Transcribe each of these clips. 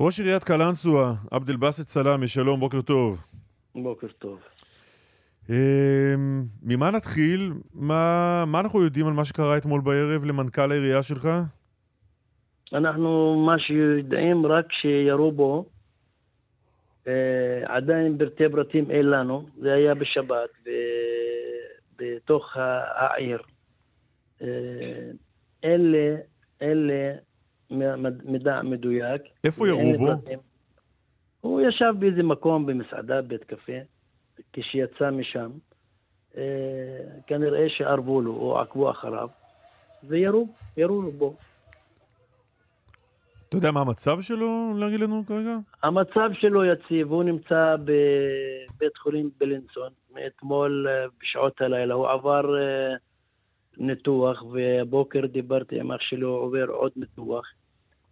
ראש עיריית קלנסווה, עבד אל-באסט סלאמי, שלום, בוקר טוב. בוקר טוב. אמ, ממה נתחיל? מה, מה אנחנו יודעים על מה שקרה אתמול בערב למנכ"ל העירייה שלך? אנחנו מה שיודעים רק שירו בו, אה, עדיין פרטי פרטים אין לנו, זה היה בשבת, ב, בתוך העיר. אה, אלה, אלה מידע מדויק. איפה ירו בו? הוא ישב באיזה מקום במסעדה, בית קפה, כשיצא משם. אה, כנראה שערבו לו או עקבו אחריו, וירו, ירו בו. אתה יודע מה המצב שלו, להגיד לנו כרגע? המצב שלו יציב, הוא נמצא בבית חולים בלינסון מאתמול אה, בשעות הלילה. הוא עבר אה, ניתוח, ובבוקר דיברתי עם אח שלו, עובר עוד ניתוח.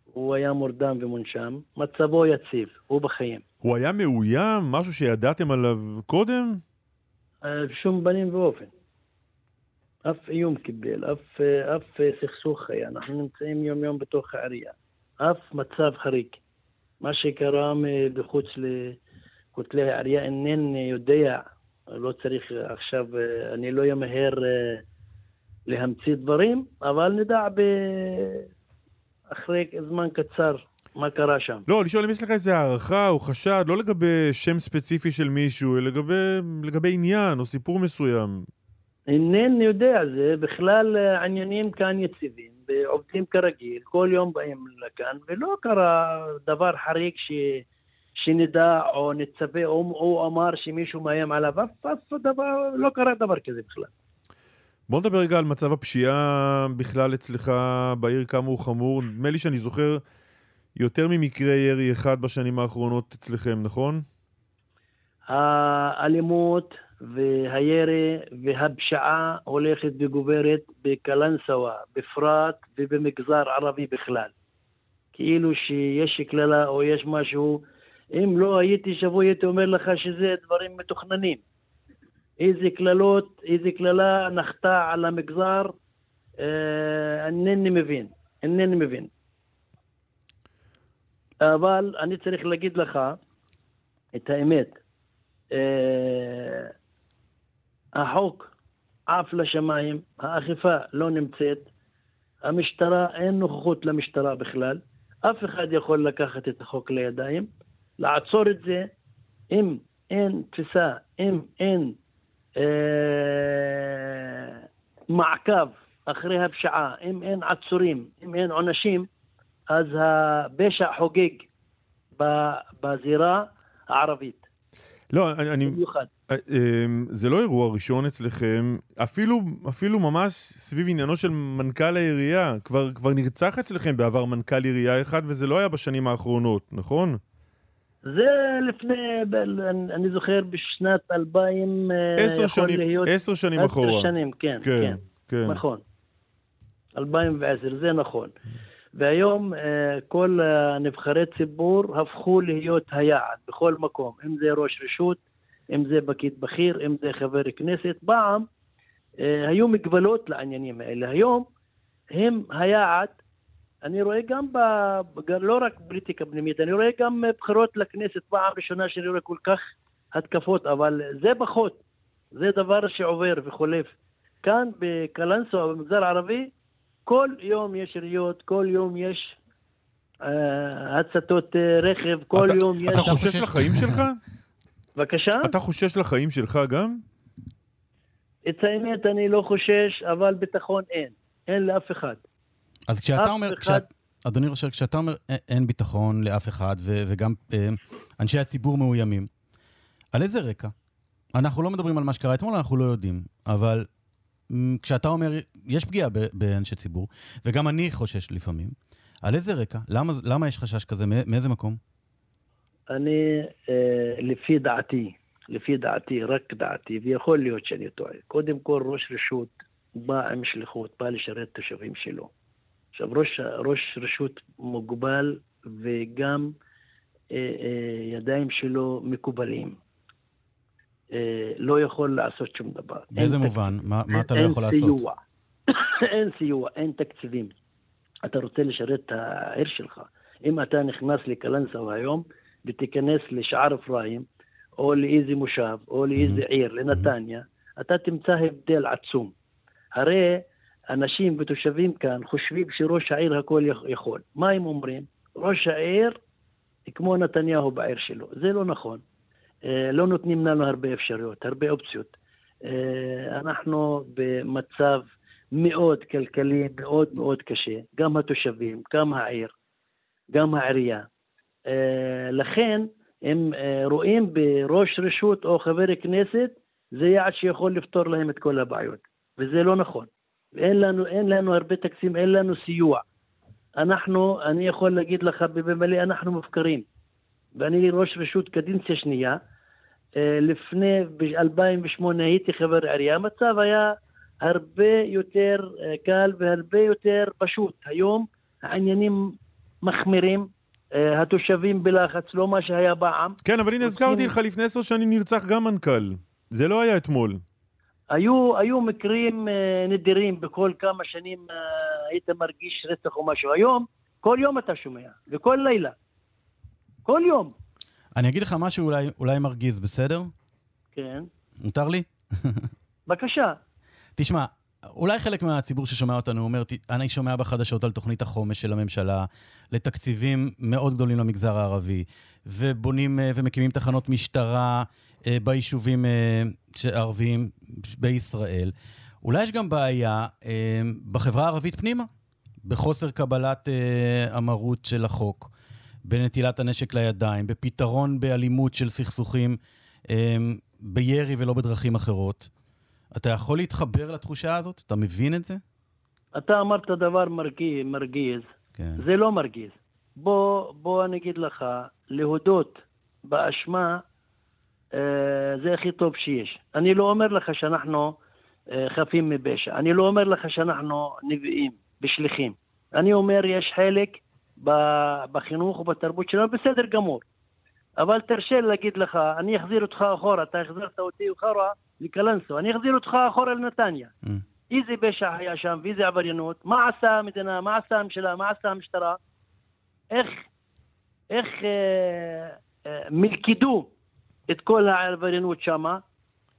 הוא היה מורדם ומונשם, מצבו יציב, הוא בחיים. הוא היה מאוים? משהו שידעתם עליו קודם? בשום אה, פנים ואופן. אף איום קיבל, אף, אף סכסוך היה. אנחנו נמצאים יום-יום בתוך העירייה. אף מצב חריג. מה שקרה מחוץ לכותלי העירייה אינני יודע, לא צריך עכשיו, אני לא אמהר אה, להמציא דברים, אבל נדע ב... אחרי זמן קצר מה קרה שם. לא, לשאול אם יש לך איזה הערכה או חשד, לא לגבי שם ספציפי של מישהו, אלא לגבי, לגבי עניין או סיפור מסוים. אינני יודע, זה בכלל אה, עניינים כאן יציבים. ועובדים כרגיל, כל יום באים לכאן, ולא קרה דבר חריג ש... שנדע או נצפה, או הוא אמר שמישהו מאיים עליו, אף דבר, לא קרה דבר כזה בכלל. בוא נדבר רגע על מצב הפשיעה בכלל אצלך בעיר, כמה הוא חמור. נדמה לי שאני זוכר יותר ממקרה ירי אחד בשנים האחרונות אצלכם, נכון? האלימות והירי והפשיעה הולכת וגוברת בקלנסווה בפרט ובמגזר ערבי בכלל. כאילו שיש קללה או יש משהו, אם לא הייתי שבוי הייתי אומר לך שזה דברים מתוכננים. איזה קללות, איזה קללה נחתה על המגזר, אה, אינני מבין, אינני מבין. אבל אני צריך להגיד לך את האמת. אה, החוק עף לשמיים, האכיפה לא נמצאת, המשטרה, אין נוכחות למשטרה בכלל, אף אחד יכול לקחת את החוק לידיים, לעצור את זה, אם אין תפיסה, אם אין מעקב אחרי הפשיעה, אם אין עצורים, אם אין עונשים, אז הפשע חוגג בזירה הערבית. לא, אני... במיוחד. אה, אמ, זה לא אירוע ראשון אצלכם, אפילו, אפילו ממש סביב עניינו של מנכ"ל העירייה. כבר, כבר נרצח אצלכם בעבר מנכ"ל עירייה אחד, וזה לא היה בשנים האחרונות, נכון? זה לפני, אני זוכר בשנת 2000, אה, עשר שנים, להיות... עשר שנים אחורה. עשר שנים, כן, כן, כן, כן. נכון. 2010, זה נכון. והיום אה, כל נבחרי ציבור הפכו להיות היעד בכל מקום, אם זה ראש רשות, אם זה פקיד בכיר, אם זה חבר כנסת. פעם אה, היו מגבלות לעניינים האלה. היום הם היעד, אני רואה גם, ב, לא רק פוליטיקה פנימית, אני רואה גם בחירות לכנסת, פעם ראשונה שאני רואה כל כך התקפות, אבל זה פחות, זה דבר שעובר וחולף. כאן בקלנסווה, במגזר הערבי, כל יום יש יריות, כל יום יש אה, הצתות אה, רכב, כל אתה, יום אתה יש... אתה חושש לחיים שלך? בבקשה? אתה חושש לחיים שלך גם? את האמת, אני לא חושש, אבל ביטחון אין. אין לאף אחד. אז כשאתה אומר... אחד... כשאת, אדוני ראש כשאתה אומר אין ביטחון לאף אחד, ו, וגם אה, אנשי הציבור מאוימים, על איזה רקע? אנחנו לא מדברים על מה שקרה אתמול, אנחנו לא יודעים. אבל כשאתה אומר, יש פגיעה באנשי ציבור, וגם אני חושש לפעמים, על איזה רקע? למה, למה יש חשש כזה? מאיזה מקום? אני, אה, לפי דעתי, לפי דעתי, רק דעתי, ויכול להיות שאני טועה, קודם כל ראש רשות בא עם שליחות, בא לשרת את התושבים שלו. עכשיו, ראש, ראש רשות מוגבל וגם אה, אה, ידיים שלו מקובלים. אה, לא יכול לעשות שום דבר. באיזה מובן? מה, מה אתה לא יכול סיוע. לעשות? אין סיוע, אין תקציבים. אתה רוצה לשרת את העיר שלך. אם אתה נכנס לקלנסווה היום ותיכנס לשער אפרים, או לאיזה מושב, או לאיזה mm-hmm. עיר, לנתניה, אתה תמצא הבדל עצום. הרי אנשים ותושבים כאן חושבים שראש העיר הכל יכול. מה הם אומרים? ראש העיר כמו נתניהו בעיר שלו. זה לא נכון. אה, לא נותנים לנו הרבה אפשרויות, הרבה אופציות. אה, אנחנו במצב מאוד כלכלי, מאוד מאוד קשה, גם התושבים, גם העיר, גם העירייה. אה, לכן, הם רואים בראש רשות או חבר כנסת, זה יעד שיכול לפתור להם את כל הבעיות, וזה לא נכון. אין לנו, אין לנו הרבה תקציבים, אין לנו סיוע. אנחנו, אני יכול להגיד לך במלא, אנחנו מופקרים. ואני ראש רשות קדנציה שנייה. אה, לפני, ב-2008 הייתי חבר עירייה, המצב היה הרבה יותר אה, קל והרבה יותר פשוט. היום העניינים מחמירים, אה, התושבים בלחץ, לא מה שהיה פעם. כן, אבל הנה הזכרתי לך, לפני עשר שנים נרצח גם מנכ"ל. זה לא היה אתמול. היו, היו מקרים uh, נדירים בכל כמה שנים uh, היית מרגיש רצח או משהו. היום, כל יום אתה שומע, וכל לילה. כל יום. אני אגיד לך משהו אולי, אולי מרגיז, בסדר? כן. מותר לי? בבקשה. תשמע, אולי חלק מהציבור ששומע אותנו אומר, אני שומע בחדשות על תוכנית החומש של הממשלה לתקציבים מאוד גדולים למגזר הערבי, ובונים אה, ומקימים תחנות משטרה אה, ביישובים אה, הערביים בישראל. אולי יש גם בעיה בחברה הערבית פנימה, בחוסר קבלת המרות של החוק, בנטילת הנשק לידיים, בפתרון באלימות של סכסוכים, בירי ולא בדרכים אחרות. אתה יכול להתחבר לתחושה הזאת? אתה מבין את זה? אתה אמרת דבר מרגיז, מרגיז. כן. זה לא מרגיז. בוא, בוא אני אגיד לך, להודות באשמה אה, זה הכי טוב שיש. אני לא אומר לך שאנחנו אה, חפים מפשע. אני לא אומר לך שאנחנו נביאים ושליחים. אני אומר, יש חלק בחינוך ובתרבות שלנו, בסדר גמור. אבל תרשה לי להגיד לך, אני אחזיר אותך אחורה, אתה החזרת אותי אחורה לקלנסו, אני אחזיר אותך אחורה לנתניה. Mm. איזה פשע היה שם ואיזה עבריינות, מה עשה המדינה, מה עשה הממשלה, מה עשה המשטרה, איך, איך אה, אה, מלכדו את כל העבריינות שמה.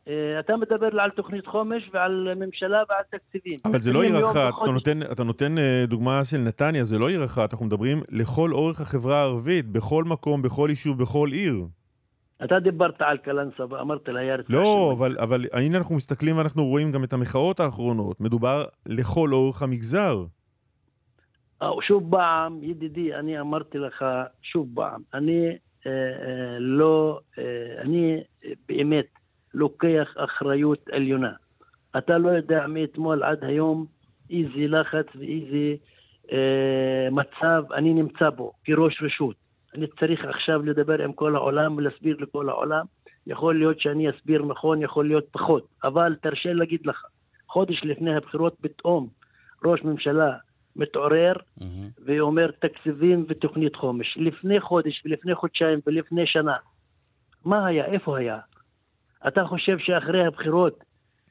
אה, אתה מדבר על תוכנית חומש ועל ממשלה ועל תקציבים. אבל זה לא עיר אחת, אתה נותן, אתה נותן אה, דוגמה של נתניה, זה לא עיר אחת, אנחנו מדברים לכל אורך החברה הערבית, בכל מקום, בכל יישוב, בכל עיר. אתה דיברת על קלנסה ואמרת לה ירד. לא, אבל, אבל הנה אנחנו מסתכלים ואנחנו רואים גם את המחאות האחרונות. מדובר לכל אורך המגזר. אה, שוב פעם, ידידי, אני אמרתי לך שוב פעם, אני לא, אה, אני באמת לוקח אחריות עליונה. אתה לא יודע מאתמול עד היום איזה לחץ ואיזה אה, מצב אני נמצא בו כראש רשות. אני צריך עכשיו לדבר עם כל העולם ולהסביר לכל העולם. יכול להיות שאני אסביר נכון, יכול להיות פחות, אבל תרשה להגיד לך, חודש לפני הבחירות פתאום ראש ממשלה מתעורר mm-hmm. ואומר תקציבים ותוכנית חומש. לפני חודש ולפני חודשיים ולפני שנה, מה היה? איפה היה? אתה חושב שאחרי הבחירות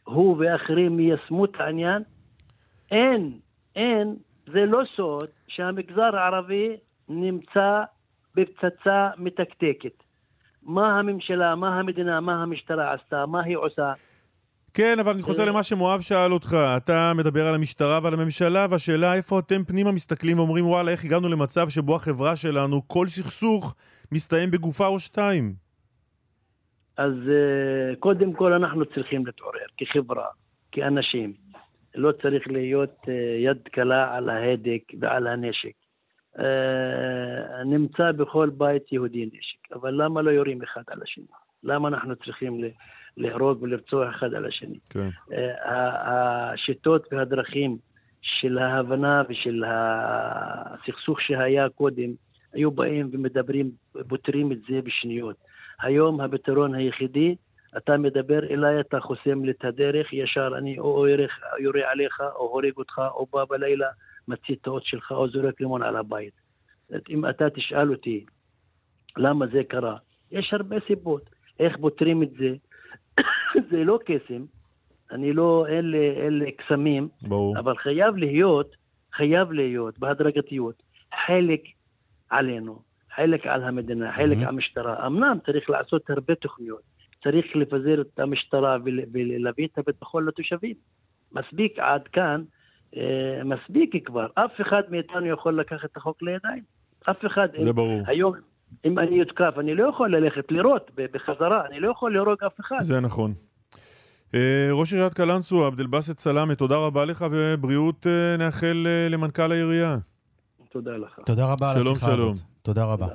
הוא ואחרים יישמו את העניין? אין, אין, זה לא סוד שהמגזר הערבי נמצא בפצצה מתקתקת. מה הממשלה, מה המדינה, מה המשטרה עשתה, מה היא עושה? כן, אבל אני חוזר אה. למה שמואב שאל אותך. אתה מדבר על המשטרה ועל הממשלה, והשאלה איפה אתם פנימה מסתכלים ואומרים, וואלה, איך הגענו למצב שבו החברה שלנו, כל סכסוך מסתיים בגופה או שתיים? אז אה, קודם כל אנחנו צריכים להתעורר כחברה, כאנשים. לא צריך להיות אה, יד קלה על ההדק ועל הנשק. נמצא בכל בית יהודי נשק, אבל למה לא יורים אחד על השני? למה אנחנו צריכים להרוג ולרצוח אחד על השני. כן. אה, השיטות והדרכים של ההבנה ושל הסכסוך שהיה קודם, היו באים ומדברים, פותרים את זה בשניות. היום הפתרון היחידי, אתה מדבר אליי, אתה חוסם לי את הדרך, ישר אני או יורה עליך, או הורג אותך, או בא בלילה, מצית את האות שלך, או זורק לימון על הבית. אם אתה תשאל אותי למה זה קרה, יש הרבה סיבות. איך פותרים את זה? זה לא קסם, אני לא, אלה, אלה קסמים, ברור. אבל חייב להיות, חייב להיות בהדרגתיות, חלק עלינו, חלק על המדינה, חלק על המשטרה. אמנם צריך לעשות הרבה תוכניות, צריך לפזר את המשטרה ולהביא את הביטחון לתושבים. מספיק עד כאן, אה, מספיק כבר. אף אחד מאיתנו יכול לקחת את החוק לידיים. אף אחד. זה ברור. היום, אם אני אותקף, אני לא יכול ללכת לירות בחזרה, אני לא יכול להרוג אף אחד. זה נכון. אה, ראש עיריית קלנסווה, עבד אל-באסט סלאמה, תודה רבה לך ובריאות אה, נאחל למנכ"ל העירייה. תודה לך. תודה רבה על השיחה הזאת. תודה רבה.